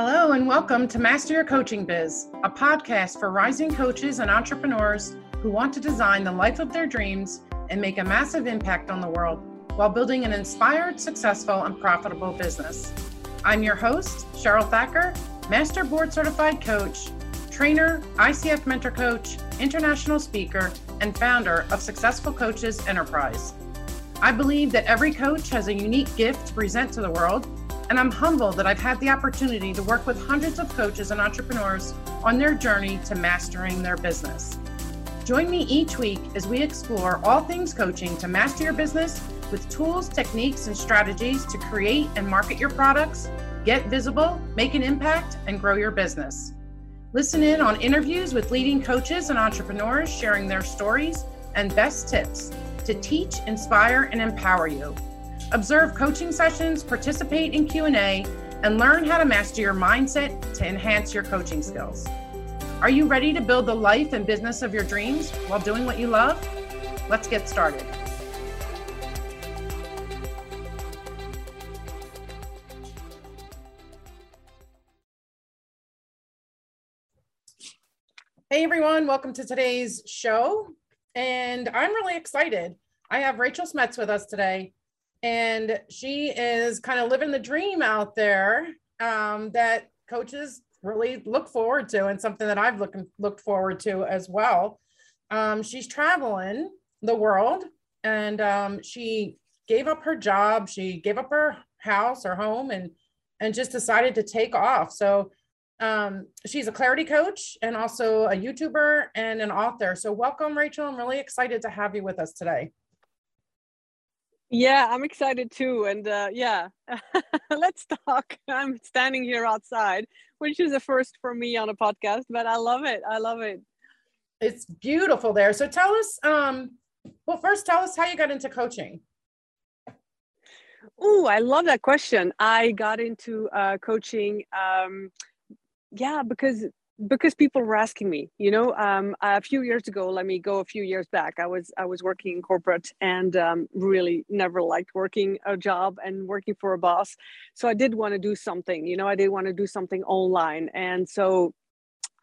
Hello, and welcome to Master Your Coaching Biz, a podcast for rising coaches and entrepreneurs who want to design the life of their dreams and make a massive impact on the world while building an inspired, successful, and profitable business. I'm your host, Cheryl Thacker, Master Board Certified Coach, trainer, ICF Mentor Coach, international speaker, and founder of Successful Coaches Enterprise. I believe that every coach has a unique gift to present to the world, and I'm humbled that I've had the opportunity to work with hundreds of coaches and entrepreneurs on their journey to mastering their business. Join me each week as we explore all things coaching to master your business with tools, techniques, and strategies to create and market your products, get visible, make an impact, and grow your business. Listen in on interviews with leading coaches and entrepreneurs sharing their stories and best tips to teach, inspire, and empower you. Observe coaching sessions, participate in Q&A, and learn how to master your mindset to enhance your coaching skills. Are you ready to build the life and business of your dreams while doing what you love? Let's get started. Hey everyone, welcome to today's show and I'm really excited. I have Rachel Smets with us today, and she is kind of living the dream out there um, that coaches really look forward to, and something that I've looked looked forward to as well. Um, she's traveling the world, and um, she gave up her job, she gave up her house, her home, and and just decided to take off. So um, she's a clarity coach and also a YouTuber and an author. So, welcome, Rachel. I'm really excited to have you with us today. Yeah, I'm excited too. And uh, yeah, let's talk. I'm standing here outside, which is a first for me on a podcast, but I love it. I love it. It's beautiful there. So, tell us, um, well, first, tell us how you got into coaching. Oh, I love that question. I got into uh, coaching. Um, yeah because because people were asking me you know um, a few years ago let me go a few years back i was i was working in corporate and um, really never liked working a job and working for a boss. So i did want to do something you know i did want to do something online. And so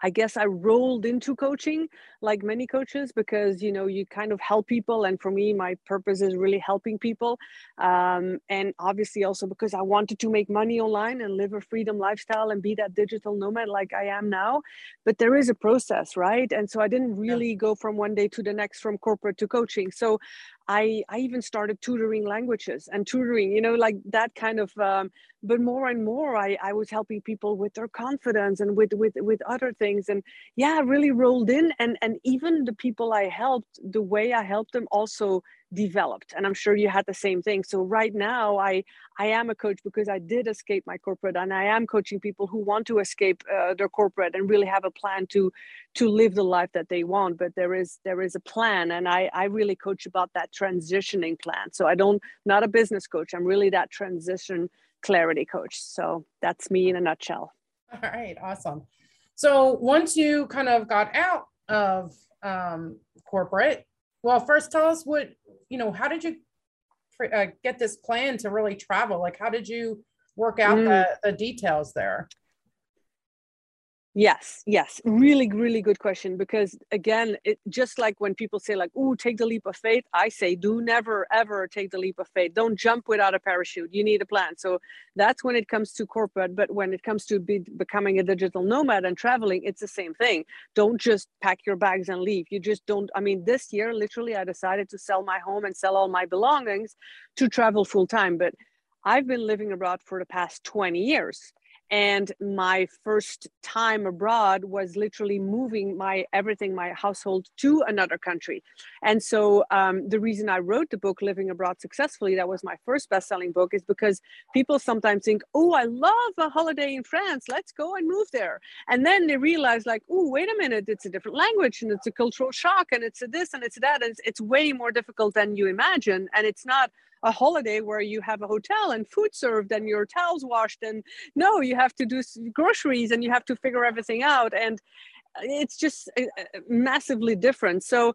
I guess I rolled into coaching like many coaches because you know you kind of help people, and for me, my purpose is really helping people, um, and obviously also because I wanted to make money online and live a freedom lifestyle and be that digital nomad like I am now. But there is a process, right? And so I didn't really yeah. go from one day to the next from corporate to coaching. So I, I even started tutoring languages and tutoring, you know, like that kind of, um, but more and more I, I was helping people with their confidence and with, with, with other things. And yeah, really rolled in. And, and even the people I helped, the way I helped them also developed and i'm sure you had the same thing. So right now i i am a coach because i did escape my corporate and i am coaching people who want to escape uh, their corporate and really have a plan to to live the life that they want. But there is there is a plan and i i really coach about that transitioning plan. So i don't not a business coach. I'm really that transition clarity coach. So that's me in a nutshell. All right awesome. So once you kind of got out of um, corporate well first tell us what you know, how did you uh, get this plan to really travel? Like, how did you work out mm. the, the details there? Yes, yes, really, really good question. Because again, it just like when people say like, "Oh, take the leap of faith," I say, "Do never ever take the leap of faith. Don't jump without a parachute. You need a plan." So that's when it comes to corporate. But when it comes to be, becoming a digital nomad and traveling, it's the same thing. Don't just pack your bags and leave. You just don't. I mean, this year, literally, I decided to sell my home and sell all my belongings to travel full time. But I've been living abroad for the past 20 years and my first time abroad was literally moving my everything my household to another country. And so um, the reason i wrote the book living abroad successfully that was my first best-selling book is because people sometimes think oh i love a holiday in france. Let's go and move there. And then they realize like oh wait a minute. It's a different language and it's a cultural shock and it's a this and it's that and it's, it's way more difficult than you imagine and it's not a holiday where you have a hotel and food served and your towels washed and no you have to do groceries and you have to figure everything out. And it's just uh, uh, massively different. So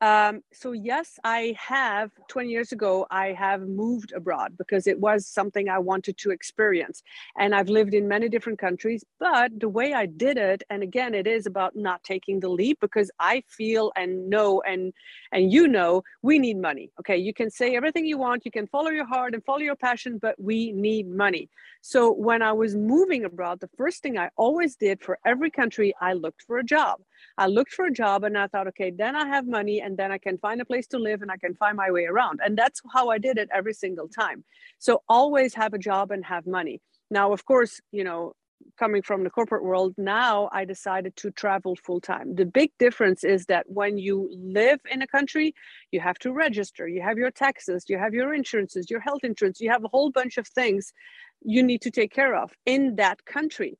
Um, so yes, I have 20 years ago, I have moved abroad because it was something I wanted to experience. And I've lived in many different countries, but the way I did it, and again, it is about not taking the leap because I feel and know and and you know we need money. Okay, you can say everything you want, you can follow your heart and follow your passion, but we need money. So when I was moving abroad, the first thing I always did for every country, I looked for a job. I looked for a job and I thought, okay, then I have money and then I can find a place to live and I can find my way around. And that's how I did it every single time. So always have a job and have money. Now, of course, you know, coming from the corporate world, now I decided to travel full time. The big difference is that when you live in a country, you have to register, you have your taxes, you have your insurances, your health insurance, you have a whole bunch of things you need to take care of in that country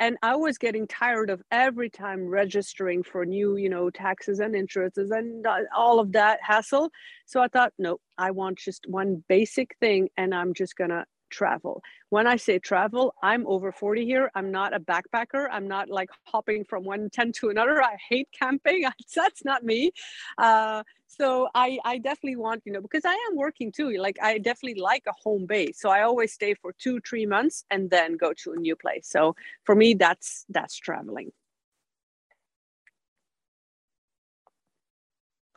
and i was getting tired of every time registering for new you know taxes and insurances and uh, all of that hassle. So i thought no i want just one basic thing and i'm just gonna travel. When I say travel, I'm over 40 here. I'm not a backpacker. I'm not like hopping from one tent to another. I hate camping. That's not me. Uh, so I, I definitely want, you know, because I am working too. Like I definitely like a home base. So I always stay for two, three months and then go to a new place. So for me, that's that's traveling.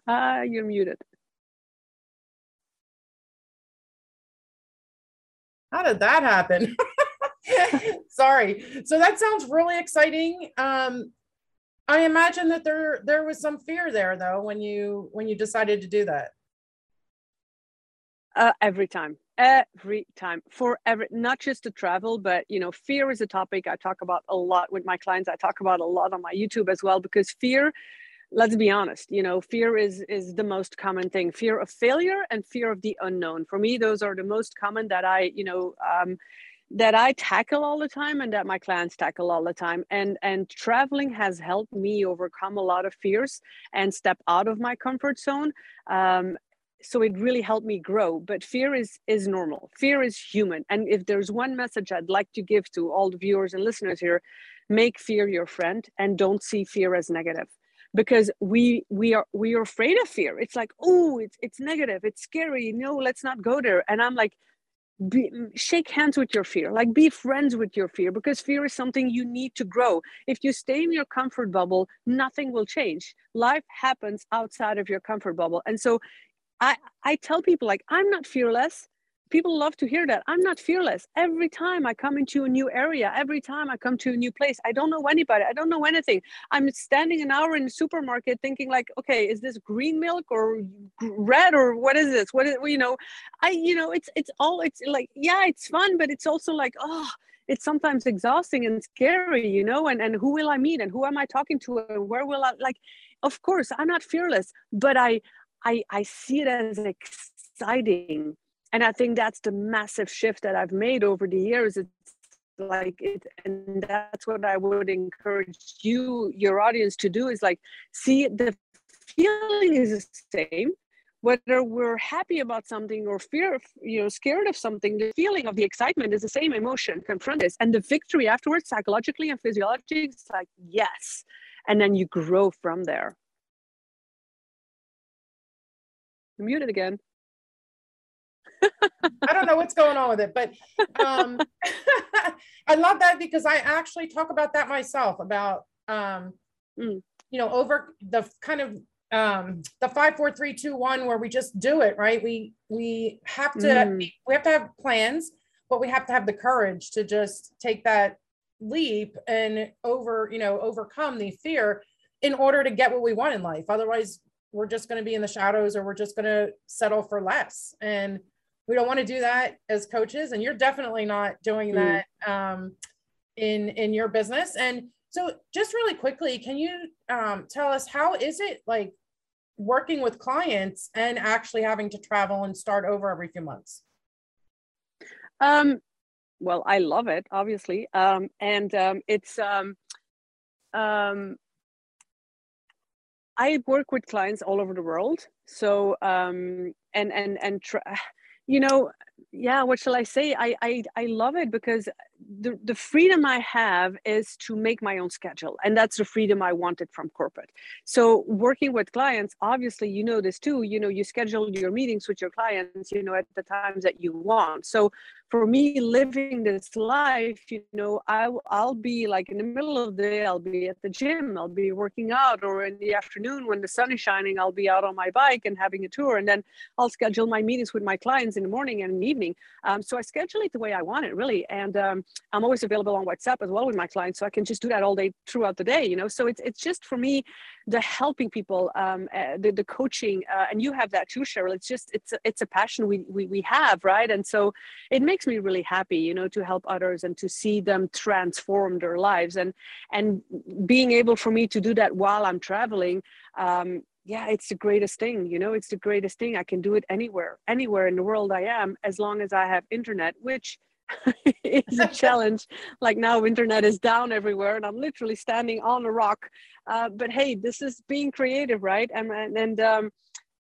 Uh, you're muted. How did that happen? Sorry. So that sounds really exciting. Um, I imagine that there there was some fear there though when you when you decided to do that. Uh, every time, every time for every not just to travel, but you know, fear is a topic I talk about a lot with my clients. I talk about a lot on my YouTube as well because fear let's be honest you know fear is is the most common thing. Fear of failure and fear of the unknown. For me those are the most common that i you know um, that i tackle all the time and that my clients tackle all the time. And and traveling has helped me overcome a lot of fears and step out of my comfort zone. Um, so it really helped me grow. But fear is is normal. Fear is human. And if there's one message i'd like to give to all the viewers and listeners here make fear your friend and don't see fear as negative because we we are we are afraid of fear. It's like oh it's it's negative. It's scary. No let's not go there. And i'm like be, shake hands with your fear. Like be friends with your fear because fear is something you need to grow. If you stay in your comfort bubble nothing will change. Life happens outside of your comfort bubble. And so i i tell people like i'm not fearless people love to hear that. I'm not fearless. Every time i come into a new area every time i come to a new place i don't know anybody. I don't know anything. I'm standing an hour in the supermarket thinking like okay is this green milk or red or what is this? What is you know i you know it's it's all it's like yeah it's fun but it's also like oh it's sometimes exhausting and scary you know and and who will i meet and who am i talking to and where will i like of course i'm not fearless but i i i see it as exciting and i think that's the massive shift that i've made over the years. It's like it and that's what i would encourage you your audience to do is like see the feeling is the same whether we're happy about something or fear you know scared of something the feeling of the excitement is the same emotion confront this. And the victory afterwards psychologically and physiologically it's like yes. And then you grow from there. I'm muted again I don't know what's going on with it, but um, I love that because I actually talk about that myself about um, mm. you know over the kind of um, the five, four, three, two, one, where we just do it right. We we have to mm. we have to have plans, but we have to have the courage to just take that leap and over you know overcome the fear in order to get what we want in life. Otherwise, we're just going to be in the shadows or we're just going to settle for less and we don't want to do that as coaches and you're definitely not doing mm. that um, in in your business. And so just really quickly can you um, tell us how is it like working with clients and actually having to travel and start over every few months? Um, well i love it obviously. Um, and um, it's um, um, i work with clients all over the world. So um, and and and tra- you know yeah what shall i say I, I i love it because the, the freedom I have is to make my own schedule. And that's the freedom I wanted from corporate. So working with clients, obviously, you know this too, you know, you schedule your meetings with your clients, you know, at the times that you want. So for me living this life you know I, i'll be like in the middle of the day i'll be at the gym i'll be working out or in the afternoon when the sun is shining i'll be out on my bike and having a tour and then i'll schedule my meetings with my clients in the morning and the evening. Um, so i schedule it the way i want it really. And um, i'm always available on whatsapp as well with my clients so i can just do that all day throughout the day you know? So it's, it's just for me the helping people um, uh, the, the coaching uh, and you have that too cheryl. It's just it's a, it's a passion we, we we have right? And so it makes me really happy you know to help others and to see them transform their lives. And and being able for me to do that while i'm traveling um, yeah it's the greatest thing you know it's the greatest thing i can do it anywhere anywhere in the world i am as long as i have internet which is a challenge. Like now internet is down everywhere and i'm literally standing on a rock. Uh, but hey this is being creative right? And and, and um,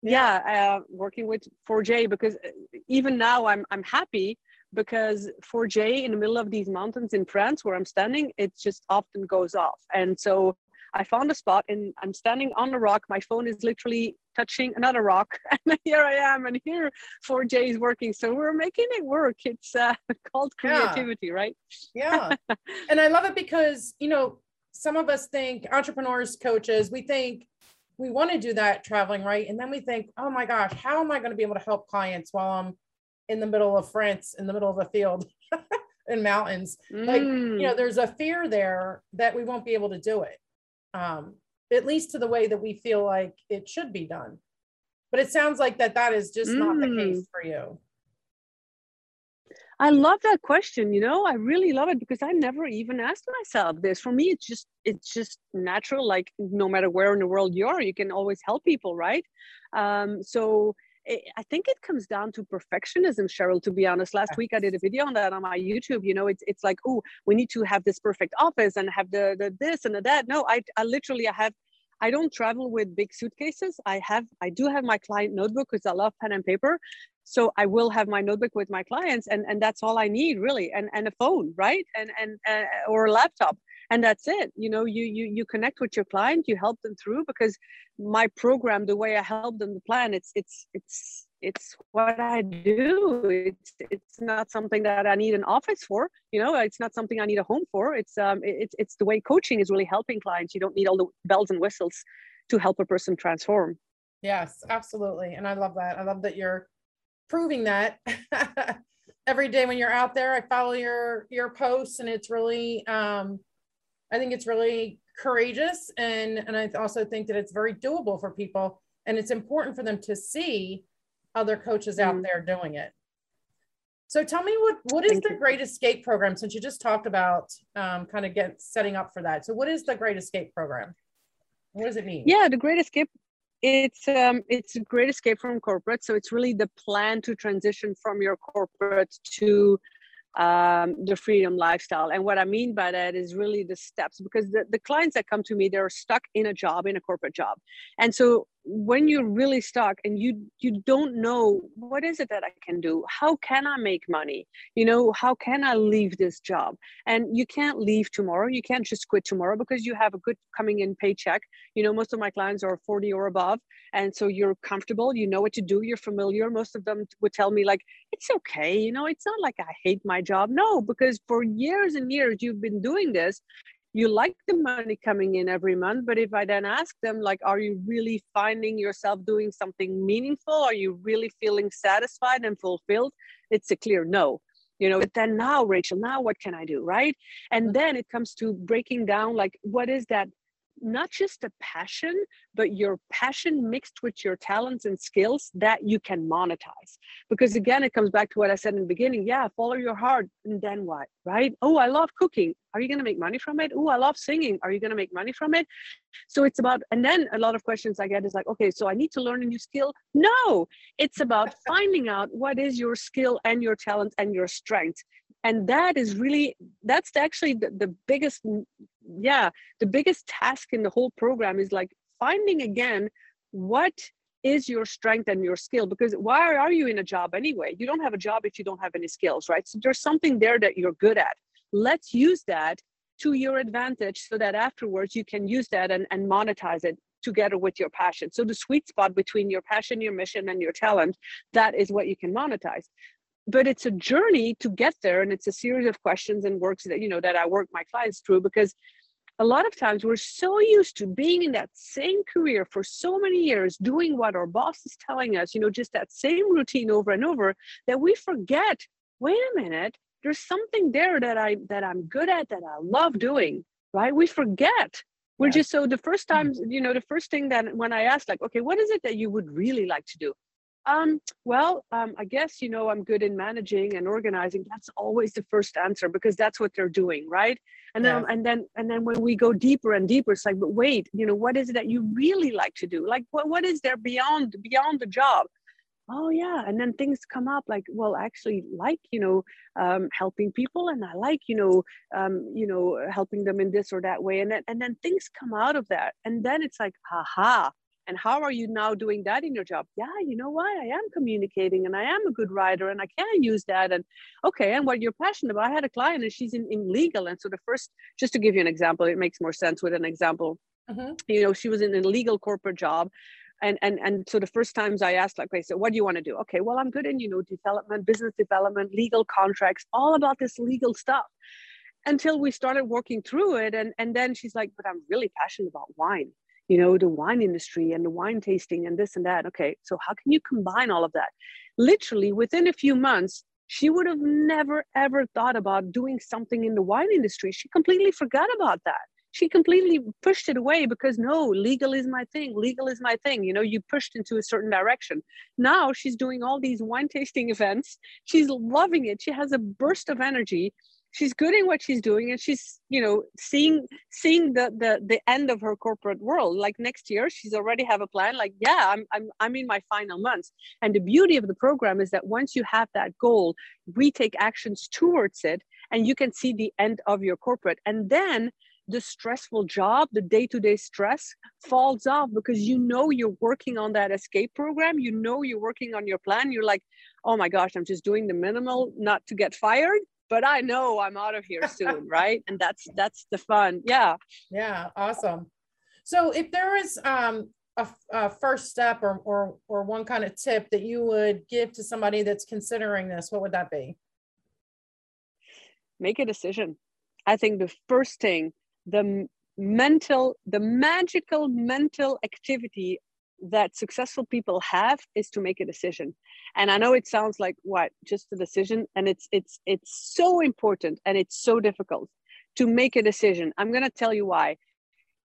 yeah. uh, working with 4G because uh, even now i'm i'm happy because 4G in the middle of these mountains in france where i'm standing it just often goes off. And so i found a spot and i'm standing on a rock my phone is literally touching another rock and here i am and here 4G is working so we're making it work it's uh, called creativity yeah. right yeah and i love it because you know some of us think entrepreneurs coaches we think we want to do that traveling, right? And then we think, oh my gosh, how am I going to be able to help clients while I'm in the middle of France, in the middle of a field in mountains? Mm. Like, you know, mm. there's a fear there that we won't be able to do it, um, at least to the way that we feel like it should be done. But it sounds like that that is just mm. not the mm. case for you. I love that question. You know, I really love it because I never even asked myself this. For me, it's just it's just natural. Like no matter where in the world you are, you can always help people, right? Um, so I think it comes down to perfectionism, Cheryl. To be honest, last week I did a video on that on my YouTube. You know, it's it's like, oh, we need to have this perfect office and have the the this and the that. No, I I literally I have I don't travel with big suitcases. I have, I do have my client notebook because I love pen and paper. So I will have my notebook with my clients, and and that's all I need really, and and a phone, right, and and uh, or a laptop, and that's it. You know, you you you connect with your client, you help them through because my program, the way I help them to plan, it's it's it's it's what I do. It's it's not something that I need an office for. You know, it's not something I need a home for. It's um it's it's the way coaching is really helping clients. You don't need all the bells and whistles to help a person transform. Yes, absolutely. And I love that. I love that you're proving that every day when you're out there. I follow your your posts and it's really um I think it's really courageous and and I also think that it's very doable for people and it's important for them to see other coaches mm. out there doing it. So tell me what what is Thank the you. Great Escape program since you just talked about um, kind of get setting up for that. So what is the Great Escape program? What does it mean? Yeah, the Great Escape it's um it's a great escape from corporate so it's really the plan to transition from your corporate to um, the freedom lifestyle. And what I mean by that is really the steps because the, the clients that come to me, they're stuck in a job, in a corporate job. And so when you're really stuck and you you don't know what is it that i can do? How can i make money? You know how can i leave this job? And you can't leave tomorrow. You can't just quit tomorrow because you have a good coming in paycheck. You know most of my clients are 40 or above and so you're comfortable. You know what to do. You're familiar. Most of them would tell me like it's okay. You know it's not like i hate my job. No because for years and years you've been doing this you like the money coming in every month but if i then ask them like are you really finding yourself doing something meaningful? Are you really feeling satisfied and fulfilled? It's a clear no you know but then now rachel now what can i do right? And mm-hmm. then it comes to breaking down like what is that not just a passion, but your passion mixed with your talents and skills that you can monetize. Because again, it comes back to what I said in the beginning. Yeah, follow your heart. And then what? Right? Oh, I love cooking. Are you going to make money from it? Oh, I love singing. Are you going to make money from it? So it's about, and then a lot of questions I get is like, okay, so I need to learn a new skill. No, it's about finding out what is your skill and your talent and your strength and that is really that's actually the, the biggest mm, yeah the biggest task in the whole program is like finding again what is your strength and your skill because why are you in a job anyway you don't have a job if you don't have any skills right so there's something there that you're good at let's use that to your advantage so that afterwards you can use that and, and monetize it together with your passion. So the sweet spot between your passion, your mission, and your talent, that is what you can monetize. But it's a journey to get there, and it's a series of questions and works that you know that I work my clients through because a lot of times we're so used to being in that same career for so many years, doing what our boss is telling us, you know, just that same routine over and over, that we forget. Wait a minute, there's something there that I that I'm good at that I love doing. Right? We forget we're yeah. just so the first hmm. time you know the first thing that when i asked like okay what is it that you would really like to do um, well um, i guess you know i'm good in managing and organizing. That's always the first answer because that's what they're doing right? And then and then and then when we go deeper and deeper it's like but wait you know what is it that you really like to do? Like what, what is there beyond beyond the job? Oh yeah and then things come up like well actually like you know um, helping people and i like you know um, you know helping them in this or that way. And then and then things come out of that. And then it's like aha and how are you now doing that in your job? Yeah you know why i am communicating and i am a good writer and i can use that and okay and what you're passionate about i had a client and she's in, in legal and so the first just to give you an example it makes more sense with an example. Mm-hmm. you know she was in a legal corporate job and and and so the first times i asked like okay so what do you want to do? Okay well i'm good in you know development business development legal contracts all about this legal stuff. Until we started working through it and and then she's like but i'm really passionate about wine you know the wine industry and the wine tasting and this and that okay so how can you combine all of that? Literally within a few months she would have never ever thought about doing something in the wine industry. She completely forgot about that. She completely pushed it away because no legal is my thing legal is my thing. You know you pushed into a certain direction. Now she's doing all these wine tasting events. She's loving it. She has a burst of energy she's good in what she's doing and she's you know seeing seeing the the the end of her corporate world like next year she's already have a plan like yeah i'm i'm, I'm in my final months and the beauty of the program is that once you have that goal we take actions towards it and you can see the end of your corporate and then the stressful job, the day to day stress falls off because you know you're working on that escape program. You know you're working on your plan. You're like, oh my gosh, I'm just doing the minimal not to get fired, but I know I'm out of here soon, right? And that's that's the fun. Yeah. Yeah, awesome. So if there is um, a, a first step or, or or one kind of tip that you would give to somebody that's considering this, what would that be? Make a decision. I think the first thing the mental the magical mental activity that successful people have is to make a decision. And i know it sounds like what just a decision and it's it's it's so important and it's so difficult to make a decision. I'm going to tell you why.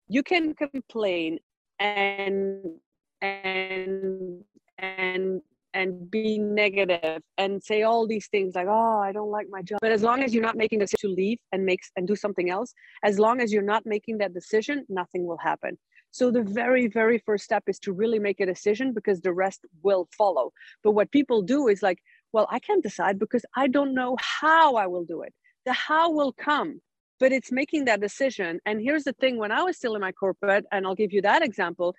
You can complain and and and and be negative and say all these things like oh i don't like my job. But as long as you're not making the decision to leave and makes and do something else as long as you're not making that decision nothing will happen so the very very first step is to really make a decision because the rest will follow but what people do is like well i can't decide because i don't know how i will do it the how will come but it's making that decision and here's the thing when i was still in my corporate and i'll give you that example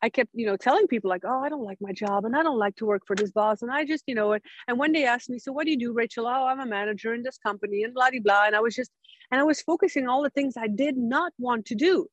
I kept, you know, telling people like, oh, I don't like my job and I don't like to work for this boss. And I just, you know, and when they asked me, so what do you do, Rachel? Oh, I'm a manager in this company and blah, blah, blah. And I was just, and I was focusing all the things I did not want to do.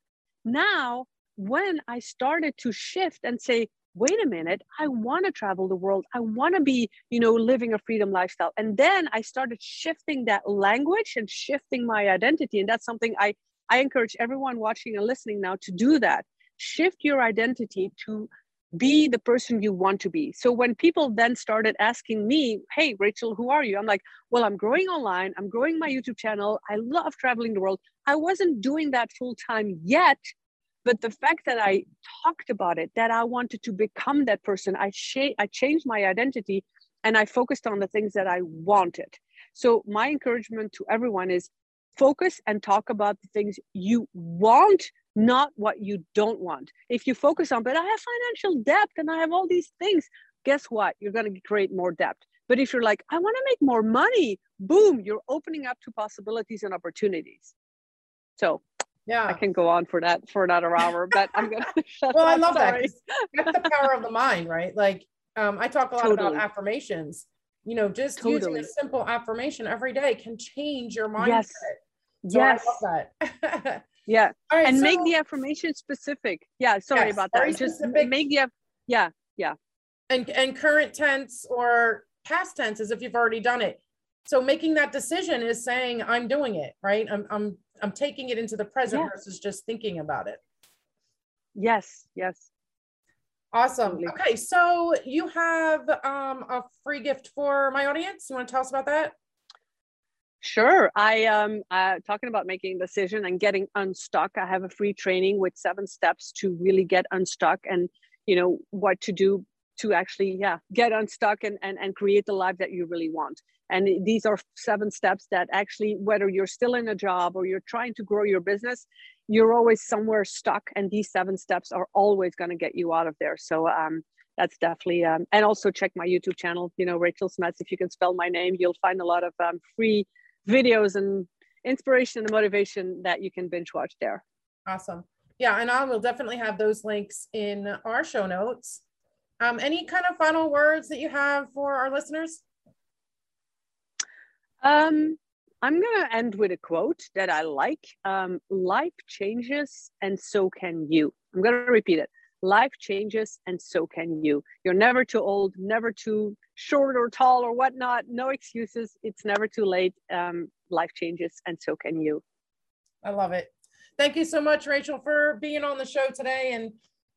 Now, when I started to shift and say, wait a minute, I want to travel the world. I want to be, you know, living a freedom lifestyle. And then I started shifting that language and shifting my identity. And that's something I, I encourage everyone watching and listening now to do that shift your identity to be the person you want to be. So when people then started asking me, Hey, Rachel, who are you? I'm like, Well, I'm growing online. I'm growing my YouTube channel. I love traveling the world. I wasn't doing that full time yet. But the fact that I talked about it, that I wanted to become that person, I, sh- I changed my identity and I focused on the things that I wanted. So my encouragement to everyone is focus and talk about the things you want not what you don't want. If you focus on, but I have financial debt and I have all these things, guess what? You're going to create more debt. But if you're like, I want to make more money, boom, you're opening up to possibilities and opportunities. So yeah, I can go on for that for another hour, but I'm gonna shut Well, I love Sorry. that. That's the power of the mind, right? Like um, I talk a lot totally. about affirmations. You know, just totally. using a simple affirmation every day can change your mindset. Yes So yes. I love that. yeah. Right, and so, make the affirmation specific. Yeah. Sorry yes, about that. Just make the yeah, yeah. And and current tense or past tense as if you've already done it. So making that decision is saying I'm doing it, right? I'm I'm I'm taking it into the present yeah. versus just thinking about it. Yes, yes. Awesome. Okay, so you have um, a free gift for my audience. You want to tell us about that? Sure. I um uh, talking about making a decision and getting unstuck. I have a free training with seven steps to really get unstuck and you know what to do to actually yeah get unstuck and and, and create the life that you really want. And these are seven steps that actually whether you're still in a job or you're trying to grow your business, you're always somewhere stuck. And these seven steps are always going to get you out of there. So um that's definitely um, and also check my youtube channel you know rachel smets if you can spell my name you'll find a lot of um, free videos and inspiration and motivation that you can binge watch there. Awesome. Yeah, and I will definitely have those links in our show notes. Um, any kind of final words that you have for our listeners? Um, I'm going to end with a quote that I like. Um, Life changes, and so can you. I'm going to repeat it. Life changes, and so can you. You're never too old, never too short or tall or whatnot. No excuses. It's never too late. Um, life changes, and so can you. I love it. Thank you so much, Rachel, for being on the show today. And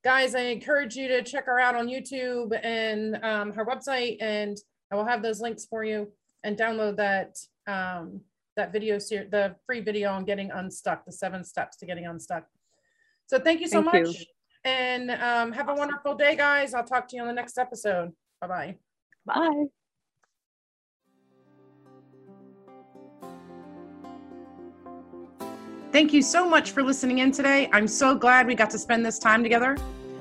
guys, I encourage you to check her out on YouTube and um, her website, and I will have those links for you and download that um, that video series, the free video on getting unstuck, the seven steps to getting unstuck. So thank you so thank much. You. And um, have a wonderful day, guys. I'll talk to you on the next episode. Bye-bye. Bye. Thank you so much for listening in today. I'm so glad we got to spend this time together.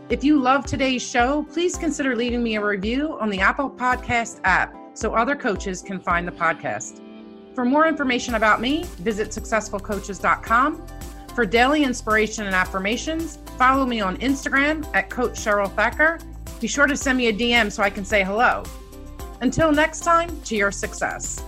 If you love today's show, please consider leaving me a review on the Apple Podcast app so other coaches can find the podcast. For more information about me, visit successfulcoaches.com. For daily inspiration and affirmations, follow me on Instagram at Coach Cheryl Thacker. Be sure to send me a DM so I can say hello. Until next time, to your success.